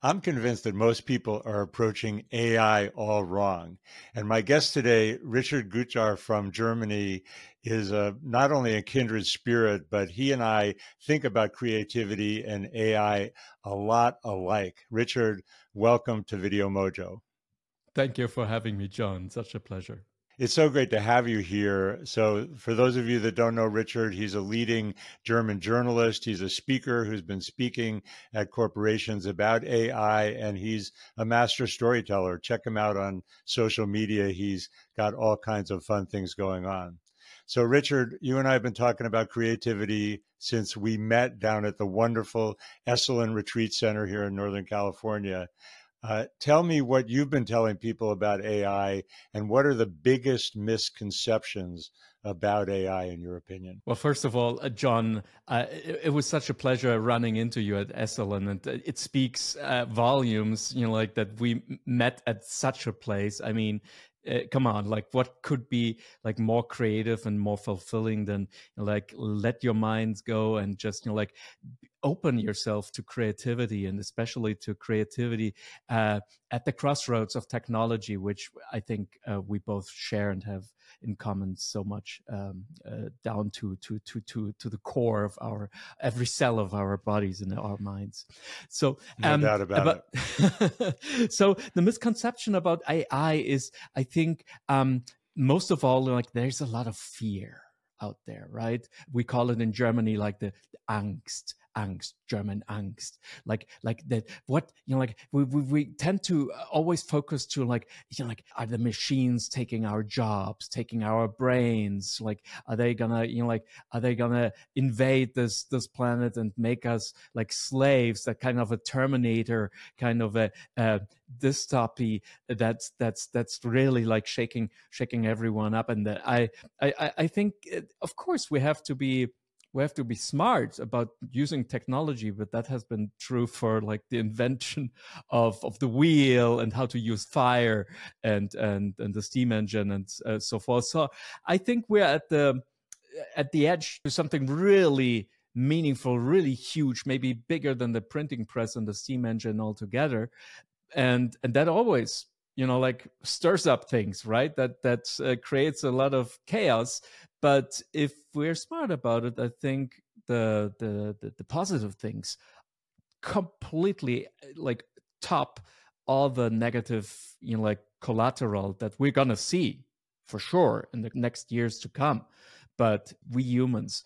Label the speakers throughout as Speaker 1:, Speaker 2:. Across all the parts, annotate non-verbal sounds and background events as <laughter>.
Speaker 1: I'm convinced that most people are approaching AI all wrong. And my guest today, Richard Gutjahr from Germany, is a, not only a kindred spirit, but he and I think about creativity and AI a lot alike. Richard, welcome to Video Mojo.
Speaker 2: Thank you for having me, Jon. Such a pleasure.
Speaker 1: It's so great to have you here. So, for those of you that don't know Richard, he's a leading German journalist. He's a speaker who's been speaking at corporations about AI, and he's a master storyteller. Check him out on social media. He's got all kinds of fun things going on. So, Richard, you and I have been talking about creativity since we met down at the wonderful Esalen Retreat Center here in Northern California. Uh, tell me what you've been telling people about AI and what are the biggest misconceptions about AI in your opinion?
Speaker 2: Well, first of all, uh, Jon, uh, it, it, was such a pleasure running into you at Esalen, and uh, it speaks uh, volumes, you know, like that we met at such a place. I mean, uh, come on like what could be like more creative and more fulfilling than you know, like let your minds go and just you know like open yourself to creativity and especially to creativity uh, at the crossroads of technology which i think uh, we both share and have in common so much um, uh, down to, to to to to the core of our every cell of our bodies and our minds so
Speaker 1: no um, doubt about, about
Speaker 2: it <laughs> so the misconception about ai is i think um, most of all like there's a lot of fear out there, right? We call it in Germany like the, the angst, angst, German angst, like like that. What you know, like we, we we tend to uh, always focus to like you know, like are the machines taking our jobs, taking our brains? Like are they gonna you know like are they gonna invade this this planet and make us like slaves? That kind of a Terminator kind of a, a dystopy that's that's that's really like shaking shaking everyone up. And uh, that I I I think of course we have to be we have to be smart about using technology but that has been true for like the invention <laughs> of of the wheel and how to use fire and and and the steam engine and uh, so forth. So i think we're at the at the edge to something really meaningful really huge maybe bigger than the printing press and the steam engine altogether. And and that always you know like stirs up things right? That that uh, creates a lot of chaos. But if we're smart about it i think the the the, the positive things completely like top all the negative you know like collateral that we're gonna see for sure in the next years to come. But we humans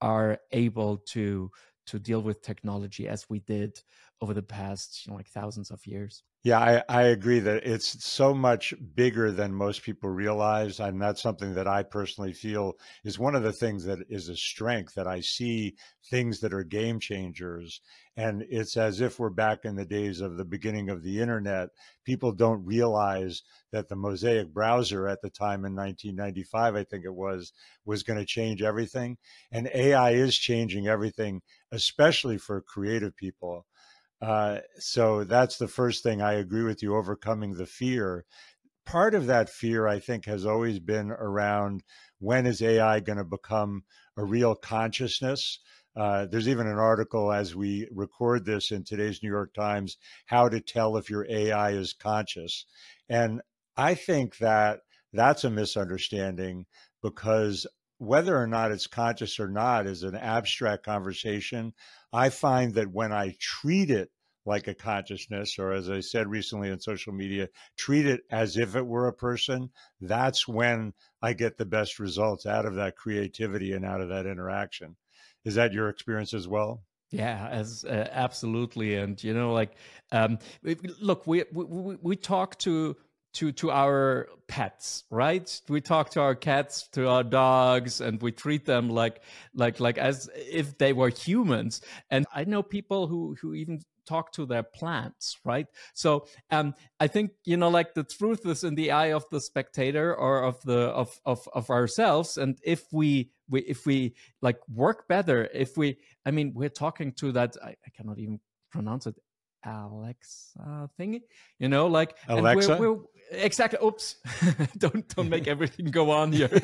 Speaker 2: are able to to deal with technology as we did over the past you know like thousands of years
Speaker 1: yeah, I, I agree that it's so much bigger than most people realize. And that's something that I personally feel is one of the things that is a strength that I see things that are game changers. And it's as if we're back in the days of the beginning of the internet. People don't realize that the Mosaic browser at the time in 1995, I think it was, was going to change everything. And AI is changing everything, especially for creative people. Uh, so that's the first thing I agree with you, overcoming the fear. Part of that fear, I think, has always been around when is AI going to become a real consciousness? Uh, there's even an article as we record this in today's New York Times how to tell if your AI is conscious. And I think that that's a misunderstanding because whether or not it's conscious or not is an abstract conversation. I find that when I treat it like a consciousness, or as I said recently on social media, treat it as if it were a person, that's when I get the best results out of that creativity and out of that interaction. Is that your experience as well?
Speaker 2: Yeah, as uh, absolutely, and you know, like, um, look, we we we talk to to to our pets right? We talk to our cats to our dogs and we treat them like like like as if they were humans. And i know people who who even talk to their plants right? So um i think you know like the truth is in the eye of the spectator or of the of of, of ourselves. And if we we if we like work better if we i mean we're talking to that i, I cannot even pronounce it Alexa thingy, you know, like
Speaker 1: Alexa.
Speaker 2: We're, we're, exactly. Oops. <laughs> Don't don't make <laughs> everything go on here. <laughs>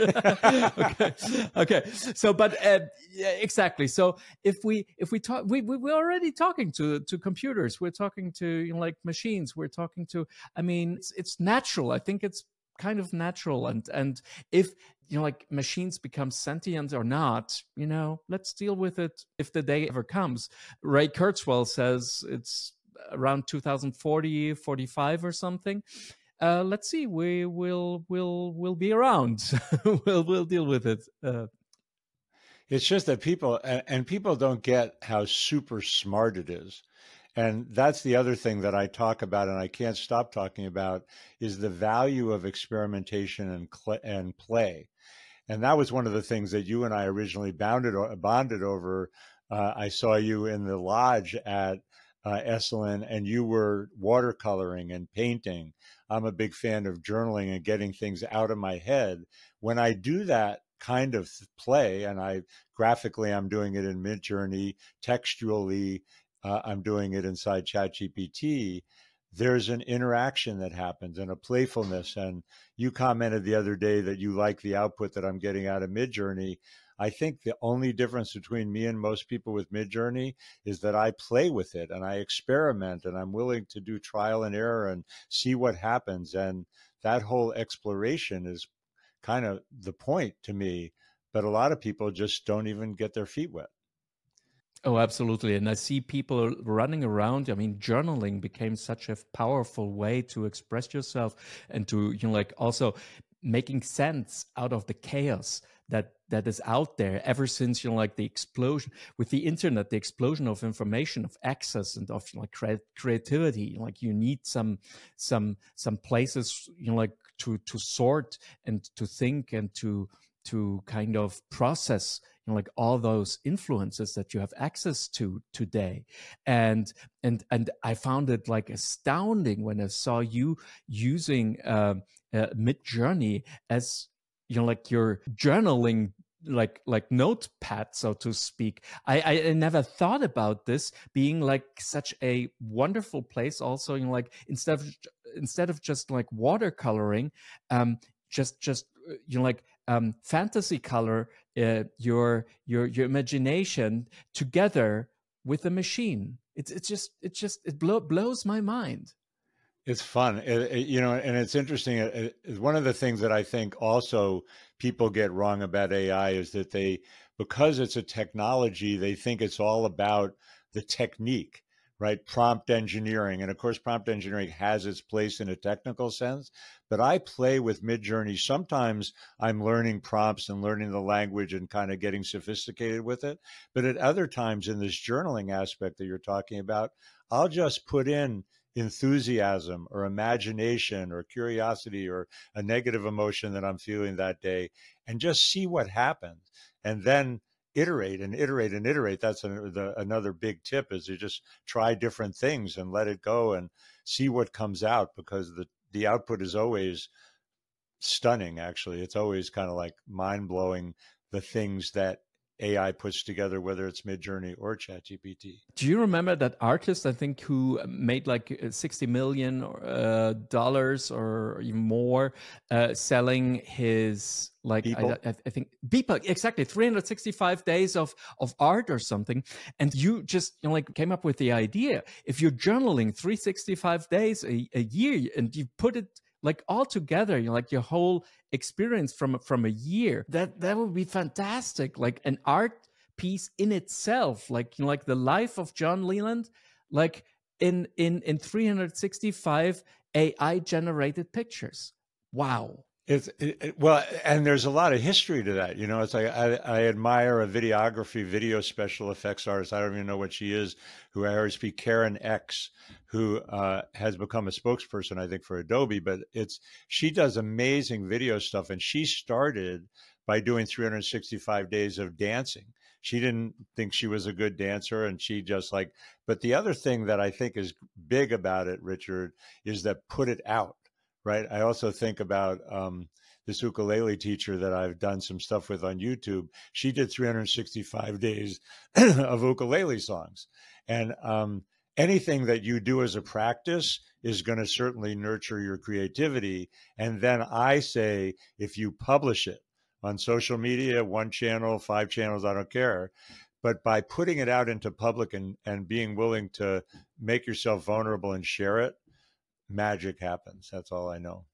Speaker 2: Okay. Okay. So but uh, yeah, exactly. So if we if we talk we, we we're already talking to to computers. We're talking to you know, like machines. We're talking to i mean it's, it's natural. I think it's kind of natural. And and if you know like machines become sentient or not you know let's deal with it if the day ever comes. Ray kurzweil says it's around 2040 45 or something uh, let's see we will will will be around <laughs> we'll we'll deal with it uh,
Speaker 1: it's just that people and, and people don't get how super smart it is and that's the other thing that I talk about, and I can't stop talking about, is the value of experimentation and cl- and play. And that was one of the things that you and I originally bounded bonded over. Uh, I saw you in the lodge at uh, Esalen, and you were watercoloring and painting. I'm a big fan of journaling and getting things out of my head. When I do that kind of play, and I graphically, I'm doing it in Midjourney, textually, uh, I'm doing it inside ChatGPT, there's an interaction that happens and a playfulness. And you commented the other day that you like the output that I'm getting out of Midjourney. I think the only difference between me and most people with Midjourney is that I play with it and I experiment and I'm willing to do trial and error and see what happens. And that whole exploration is kind of the point to me. But a lot of people just don't even get their feet wet.
Speaker 2: Oh, absolutely. And I see people running around. I mean, journaling became such a powerful way to express yourself and to, you know, like also making sense out of the chaos that that is out there ever since you know like the explosion with the internet the explosion of information of access and of like cre- creativity like you need some some some places you know like to to sort and to think and to to kind of process you know, like all those influences that you have access to today. And and and i found it like astounding when i saw you using uh, uh, Midjourney as you know like your journaling like like notepad so to speak I, I, never thought about this being like such a wonderful place also you know like instead of instead of just like watercoloring um just just you know like um, fantasy color uh, your your your imagination together with a machine. It's it's just it just it blow, blows my mind.
Speaker 1: It's fun, it, it, you know, and it's interesting. It, one of the things that I think also people get wrong about AI is that they, because it's a technology, they think it's all about the technique right? Prompt engineering. And of course, prompt engineering has its place in a technical sense, but I play with Midjourney. Sometimes I'm learning prompts and learning the language and kind of getting sophisticated with it. But at other times in this journaling aspect that you're talking about, I'll just put in enthusiasm or imagination or curiosity or a negative emotion that I'm feeling that day and just see what happens. And then iterate and iterate and iterate. That's a, the, another big tip is to just try different things and let it go and see what comes out because the, the output is always stunning. Actually, it's always kind of like mind blowing the things that AI puts together, whether it's Midjourney or ChatGPT.
Speaker 2: Do you remember that artist? I think who made like uh, sixty million uh, dollars or even more, uh, selling his like I, I, think Beeple exactly 365 days of of art or something, and you just you know, like came up with the idea. If you're journaling 365 days a, a year and you put it like all together you know, like your whole experience from from a year. That that would be fantastic like an art piece in itself like you know, like the life of jon leland like in in in 365 ai generated pictures. Wow
Speaker 1: it's it, it, well, and there's a lot of history to that. You know, it's like I, I admire a videography, video special effects artist. I don't even know what she is, who I heard speak, Karen X, who uh, has become a spokesperson, I think, for Adobe. But it's she does amazing video stuff, and she started by doing 365 days of dancing. She didn't think she was a good dancer, and she just like. But the other thing that I think is big about it, Richard, is that put it out right? I also think about um, this ukulele teacher that I've done some stuff with on YouTube. She did 365 days <clears throat> of ukulele songs, and um, anything that you do as a practice is going to certainly nurture your creativity. And then I say, if you publish it on social media, one channel, five channels, I don't care. But by putting it out into public and, and being willing to make yourself vulnerable and share it, magic happens. That's all I know.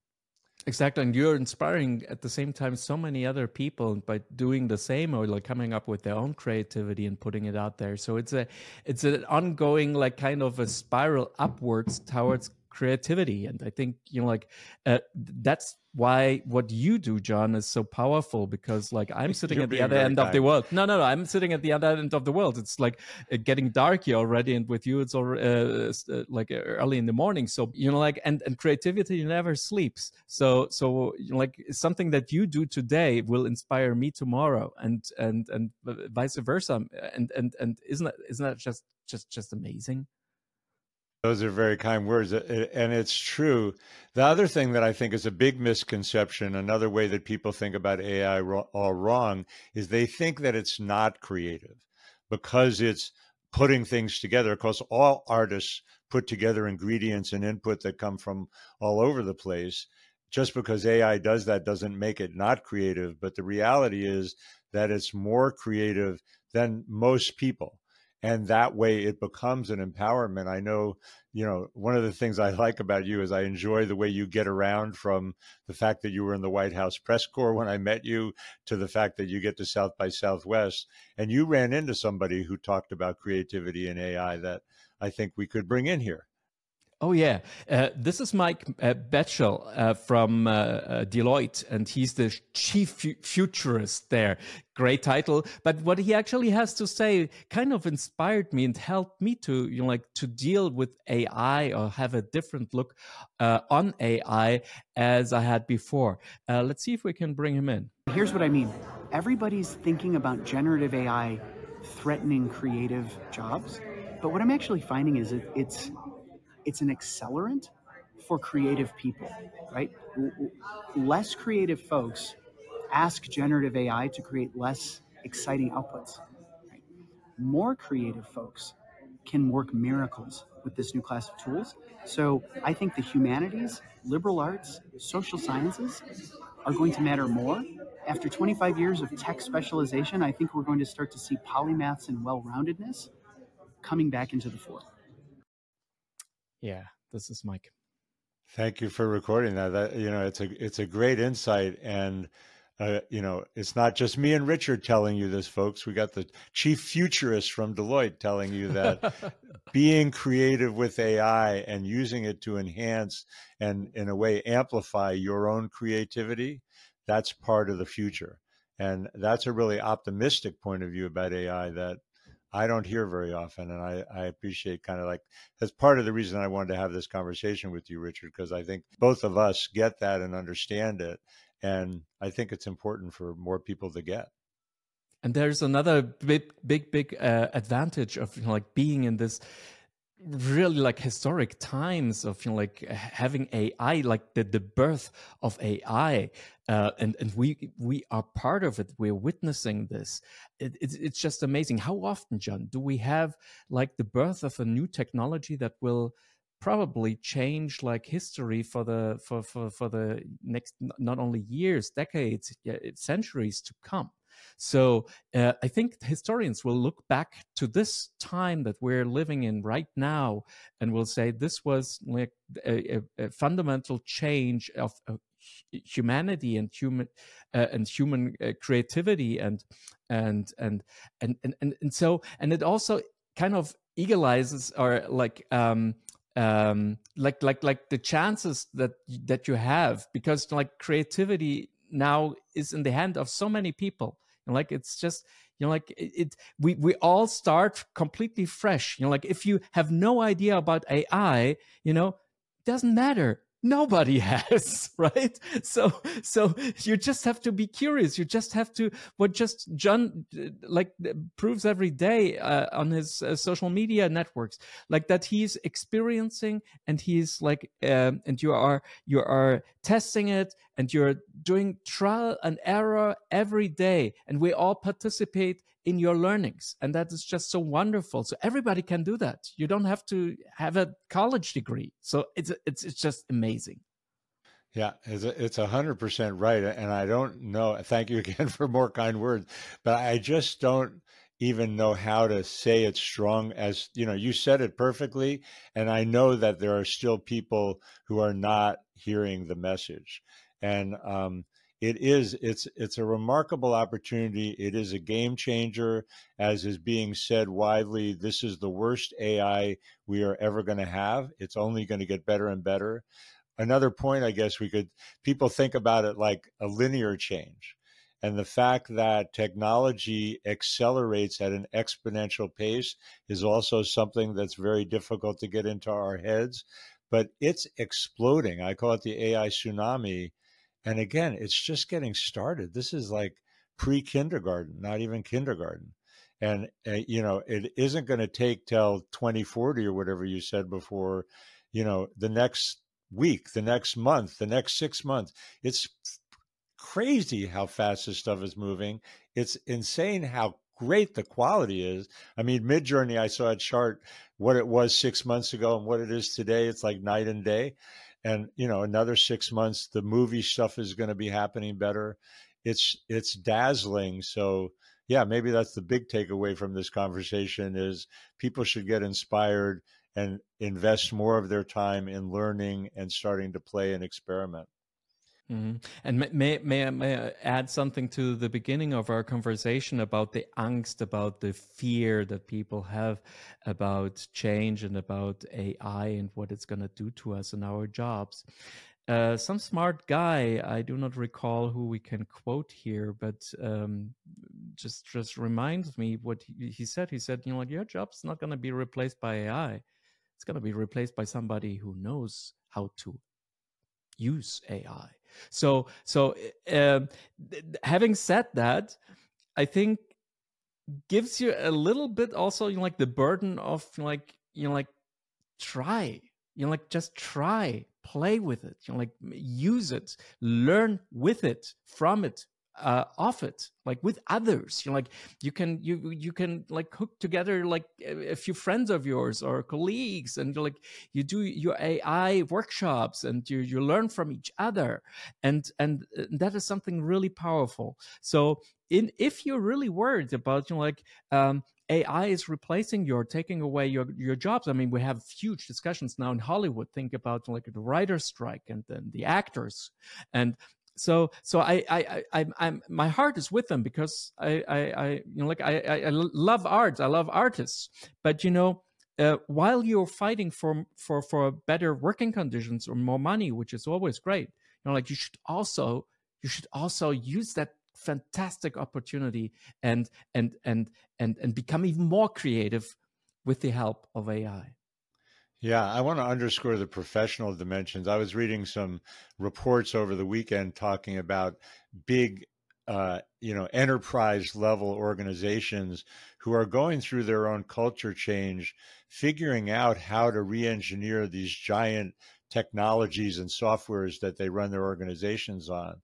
Speaker 2: Exactly, and you're inspiring at the same time so many other people by doing the same or like coming up with their own creativity and putting it out there. So it's a it's an ongoing like kind of a spiral upwards towards creativity and i think you know like uh, that's why what you do jon is so powerful because like i'm sitting
Speaker 1: You're
Speaker 2: at the other end
Speaker 1: kind.
Speaker 2: of the world. No no no i'm sitting at the other end of the world. It's like uh, getting dark here already and with you it's already uh, uh, like uh, early in the morning. So you know like and and creativity never sleeps. So so you know, like something that you do today will inspire me tomorrow and and and vice versa. And and and isn't that isn't that just just just amazing
Speaker 1: those are very kind words. Uh, and it's true. The other thing that I think is a big misconception, another way that people think about AI all wrong, is they think that it's not creative because it's putting things together. Of course, all artists put together ingredients and input that come from all over the place. Just because AI does that doesn't make it not creative. But the reality is that it's more creative than most people and that way it becomes an empowerment. I know you know one of the things i like about you is i enjoy the way you get around from the fact that you were in the white house press corps when i met you to the fact that you get to south by southwest and you ran into somebody who talked about creativity and ai that i think we could bring in here
Speaker 2: Oh yeah, uh, this is Mike uh, Bechtel uh, from uh, uh, Deloitte, and he's the chief fu- futurist there. Great title, but what he actually has to say kind of inspired me and helped me to, you know, like to deal with AI or have a different look uh, on AI as I had before. let's see if we can bring him in.
Speaker 3: Here's what I mean: everybody's thinking about generative AI threatening creative jobs, but what I'm actually finding is it, it's it's an accelerant for creative people, right? Less creative folks ask generative AI to create less exciting outputs. Right? More creative folks can work miracles with this new class of tools. So I think the humanities, liberal arts, social sciences are going to matter more. After 25 years of tech specialization, I think we're going to start to see polymaths and well roundedness coming back into the fore
Speaker 2: yeah, this is Mike.
Speaker 1: Thank you for recording that. That you know, it's a it's a great insight, and uh, you know, it's not just me and Richard telling you this, folks. We got the chief futurist from Deloitte telling you that <laughs> being creative with AI and using it to enhance and, in a way, amplify your own creativity, that's part of the future. And that's a really optimistic point of view about AI that I don't hear very often. And I, I appreciate kind of like that's part of the reason I wanted to have this conversation with you, Richard, because I think both of us get that and understand it. And I think it's important for more people to get.
Speaker 2: And there's another big, big, big uh, advantage of you know, like being in this really like historic times of you know like having AI, like the the birth of AI, uh, and and we we are part of it. We're witnessing this. It, it's it's just amazing. How often, Jon, do we have like the birth of a new technology that will probably change like history for the for for for the next not only years, decades, centuries to come? So uh, I think historians will look back to this time that we're living in right now and will say this was like a, a, fundamental change of, of humanity and human uh, and human uh, creativity and, and and and and and and so and it also kind of equalizes or like um um like like like the chances that that you have because like creativity now is in the hand of so many people like it's just you know like it, it, we we all start completely fresh. You know like if you have no idea about ai you know doesn't matter nobody <laughs> has right? So so you just have to be curious. You just have to what just jon like proves every day uh, on his uh, social media networks like that he's experiencing and he's like um, and you are you are testing it and you're doing trial and error every day. And we all participate in your learnings and that is just so wonderful. So everybody can do that. You don't have to have a college degree. So it's it's it's just amazing.
Speaker 1: Yeah, it's a, hundred percent right, and I don't know. Thank you <laughs> again for more kind words, but I just don't even know how to say it strong as you know you said it perfectly and i know that there are still people who are not hearing the message. And um, it is it's it's a remarkable opportunity. It is a game changer as is being said widely this is the worst ai we are ever going to have. It's only going to get better and better. Another point i guess we could people think about it like a linear change and the fact that technology accelerates at an exponential pace is also something that's very difficult to get into our heads but it's exploding. I call it the ai tsunami and again, it's just getting started. This is like pre kindergarten, not even kindergarten. And, uh, you know, it isn't going to take till 2040 or whatever you said before, you know, the next week, the next month, the next six months. It's crazy how fast this stuff is moving. It's insane how great the quality is. I mean, Midjourney, I saw a chart what it was six months ago and what it is today. It's like night and day and you know another six months the movie stuff is going to be happening better. It's it's dazzling so yeah maybe that's the big takeaway from this conversation is people should get inspired and invest more of their time in learning and starting to play and experiment
Speaker 2: Mm-hmm. And may, may, may, I, add something to the beginning of our conversation about the angst, about the fear that people have about change and about AI and what it's going to do to us and our jobs. Uh, some smart guy, I do not recall who we can quote here, but um, just just reminds me what he, he said. He said, you know, what, your job's not going to be replaced by AI. It's going to be replaced by somebody who knows how to use AI. So, so uh, having said that, I think gives you a little bit also you know, like the burden of like you know like try you know like just try play with it you know like use it learn with it from it uh, off it like with others you know like you can you you can like hook together like a, few friends of yours or colleagues and like you do your ai workshops and you you learn from each other and and uh, that is something really powerful so in if you're really worried about you know like um AI is replacing your taking away your your jobs. I mean, we have huge discussions now in Hollywood. Think about like the writer's strike and then the actors, and so so I I I I'm my heart is with them because I I, I you know like I, I, I love art I love artists but you know uh, while you're fighting for for for better working conditions or more money which is always great you know like you should also you should also use that fantastic opportunity and and and and and become even more creative with the help of AI.
Speaker 1: Yeah, I want to underscore the professional dimensions. I was reading some reports over the weekend talking about big, uh, you know, enterprise level organizations who are going through their own culture change, figuring out how to re engineer these giant technologies and softwares that they run their organizations on.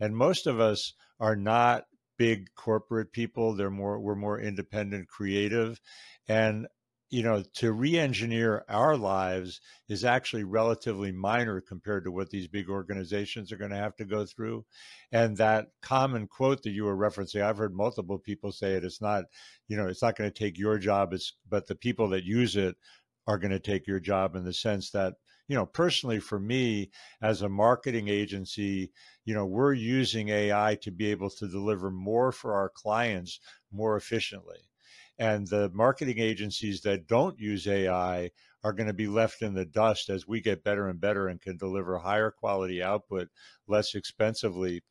Speaker 1: And most of us are not big corporate people. They're more, we're more independent, creative. And you know, to re-engineer our lives is actually relatively minor compared to what these big organizations are going to have to go through. And that common quote that you were referencing, I've heard multiple people say it. It's not, you know, it's not going to take your job. It's but the people that use it are going to take your job in the sense that you know personally for me as a marketing agency you know we're using ai to be able to deliver more for our clients more efficiently and the marketing agencies that don't use AI are going to be left in the dust as we get better and better and can deliver higher quality output less expensively.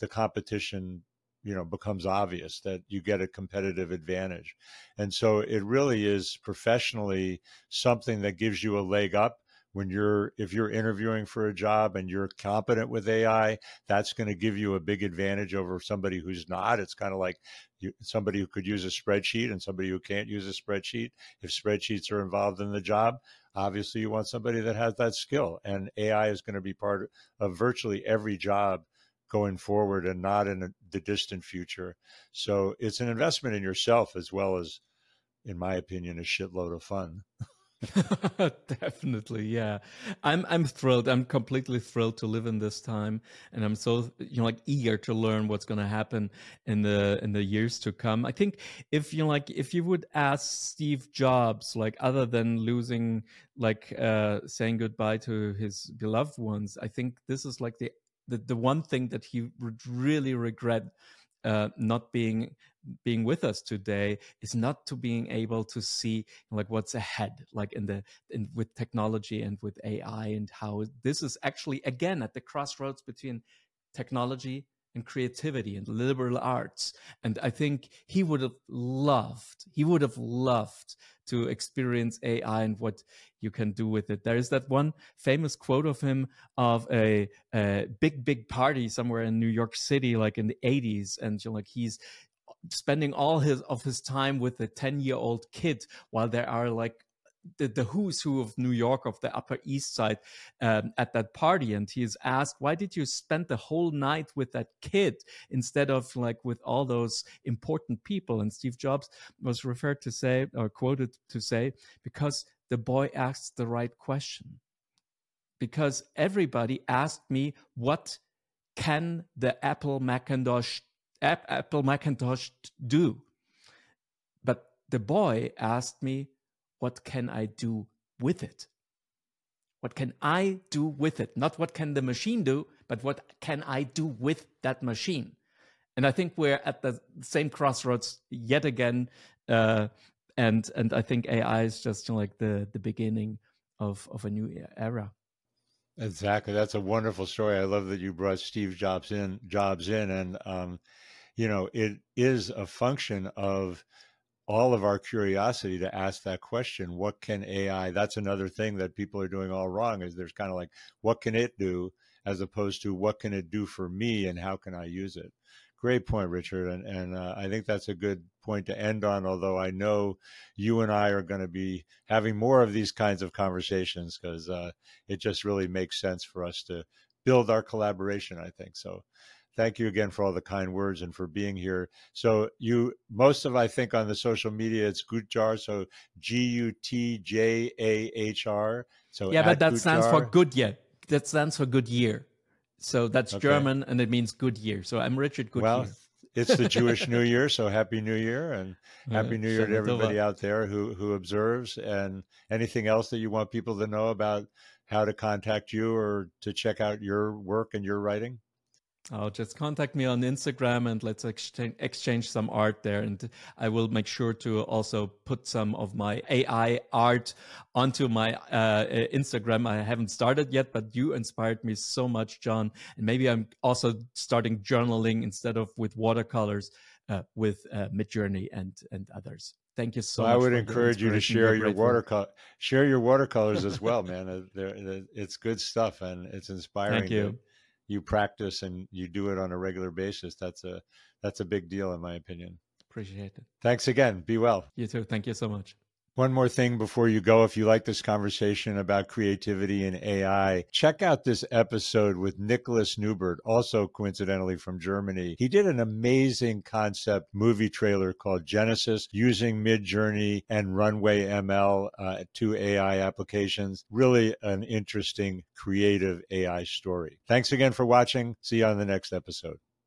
Speaker 1: The competition you know becomes obvious that you get a competitive advantage and so it really is professionally something that gives you a leg up when you're if you're interviewing for a job and you're competent with AI, that's going to give you a big advantage over somebody who's not. It's kind of like you, somebody who could use a spreadsheet and somebody who can't use a spreadsheet. If spreadsheets are involved in the job, obviously you want somebody that has that skill. And AI is going to be part of virtually every job going forward and not in the distant future. So it's an investment in yourself as well as, in my opinion, a shitload of fun. <laughs> <laughs>
Speaker 2: Definitely, yeah. I'm I'm thrilled. I'm completely thrilled to live in this time, and I'm so you know like eager to learn what's going to happen in the in the years to come. I think if you know, like if you would ask Steve Jobs, like other than losing, like uh saying goodbye to his beloved ones, I think this is like the the, the one thing that he would really regret uh, not being being with us today is not to being able to see like what's ahead like in the in with technology and with ai and how this is actually again at the crossroads between technology and creativity and liberal arts. And I think he would have loved, he would have loved to experience AI and what you can do with it. There is that one famous quote of him of a, a big, big party somewhere in New York City, like in the 80s. And you like he's spending all his of his time with a 10 year old kid while there are like the, the who's who of New York, of the Upper East Side, um, at that party, and he is asked, "Why did you spend the whole night with that kid instead of like with all those important people?" And Steve Jobs was referred to say, or quoted to say, "Because the boy asked the right question." Because everybody asked me, "What can the Apple Macintosh Apple Macintosh do?" But the boy asked me, what can I do with it? What can I do with it? Not what can the machine do, but what can I do with that machine? And I think we're at the same crossroads yet again. Uh, and and I think AI is just like the the beginning of of a new era.
Speaker 1: Exactly, that's a wonderful story. I love that you brought Steve Jobs in, Jobs in, and um, you know it is a function of all of our curiosity to ask that question what can ai that's another thing that people are doing all wrong is there's kind of like what can it do? as opposed to what can it do for me and how can i use it? Great point richard and, and uh, i think that's a good point to end on although i know you and i are going to be having more of these kinds of conversations because uh, it just really makes sense for us to build our collaboration i think so thank you again for all the kind words and for being here. So you most of I think on the social media it's Gutjahr, so G U T J A H R. So
Speaker 2: yeah, but that Gutjahr. stands for good year. That stands for good year. So that's okay. German and it means good year. So I'm Richard Goodyear. Well,
Speaker 1: it's the Jewish New <laughs> Year, so happy New Year and uh, happy New Year to everybody out there who who observes. And anything else that you want people to know about how to contact you or to check out your work and your writing?
Speaker 2: Oh, just contact me on Instagram and let's exchange, exchange some art there. And I will make sure to also put some of my AI art onto my uh, Instagram. I haven't started yet, but you inspired me so much, Jon. And maybe I'm also starting journaling instead of with watercolors uh, with uh, Midjourney and and others. Thank you so
Speaker 1: well,
Speaker 2: much.
Speaker 1: I would encourage you to share your watercolor, share your watercolors as well, <laughs> man. it's good stuff and it's inspiring.
Speaker 2: Thank you
Speaker 1: you practice and you do it on a regular basis, that's a that's a big deal in my opinion.
Speaker 2: Appreciate it.
Speaker 1: Thanks again. Be well.
Speaker 2: You too. Thank you so much.
Speaker 1: One more thing before you go. If you like this conversation about creativity and AI, check out this episode with Nicolas Neubert, also coincidentally from Germany. He did an amazing concept movie trailer called Genesis using Midjourney and Runway ML uh, to AI applications. Really an interesting, creative AI story. Thanks again for watching. See you on the next episode.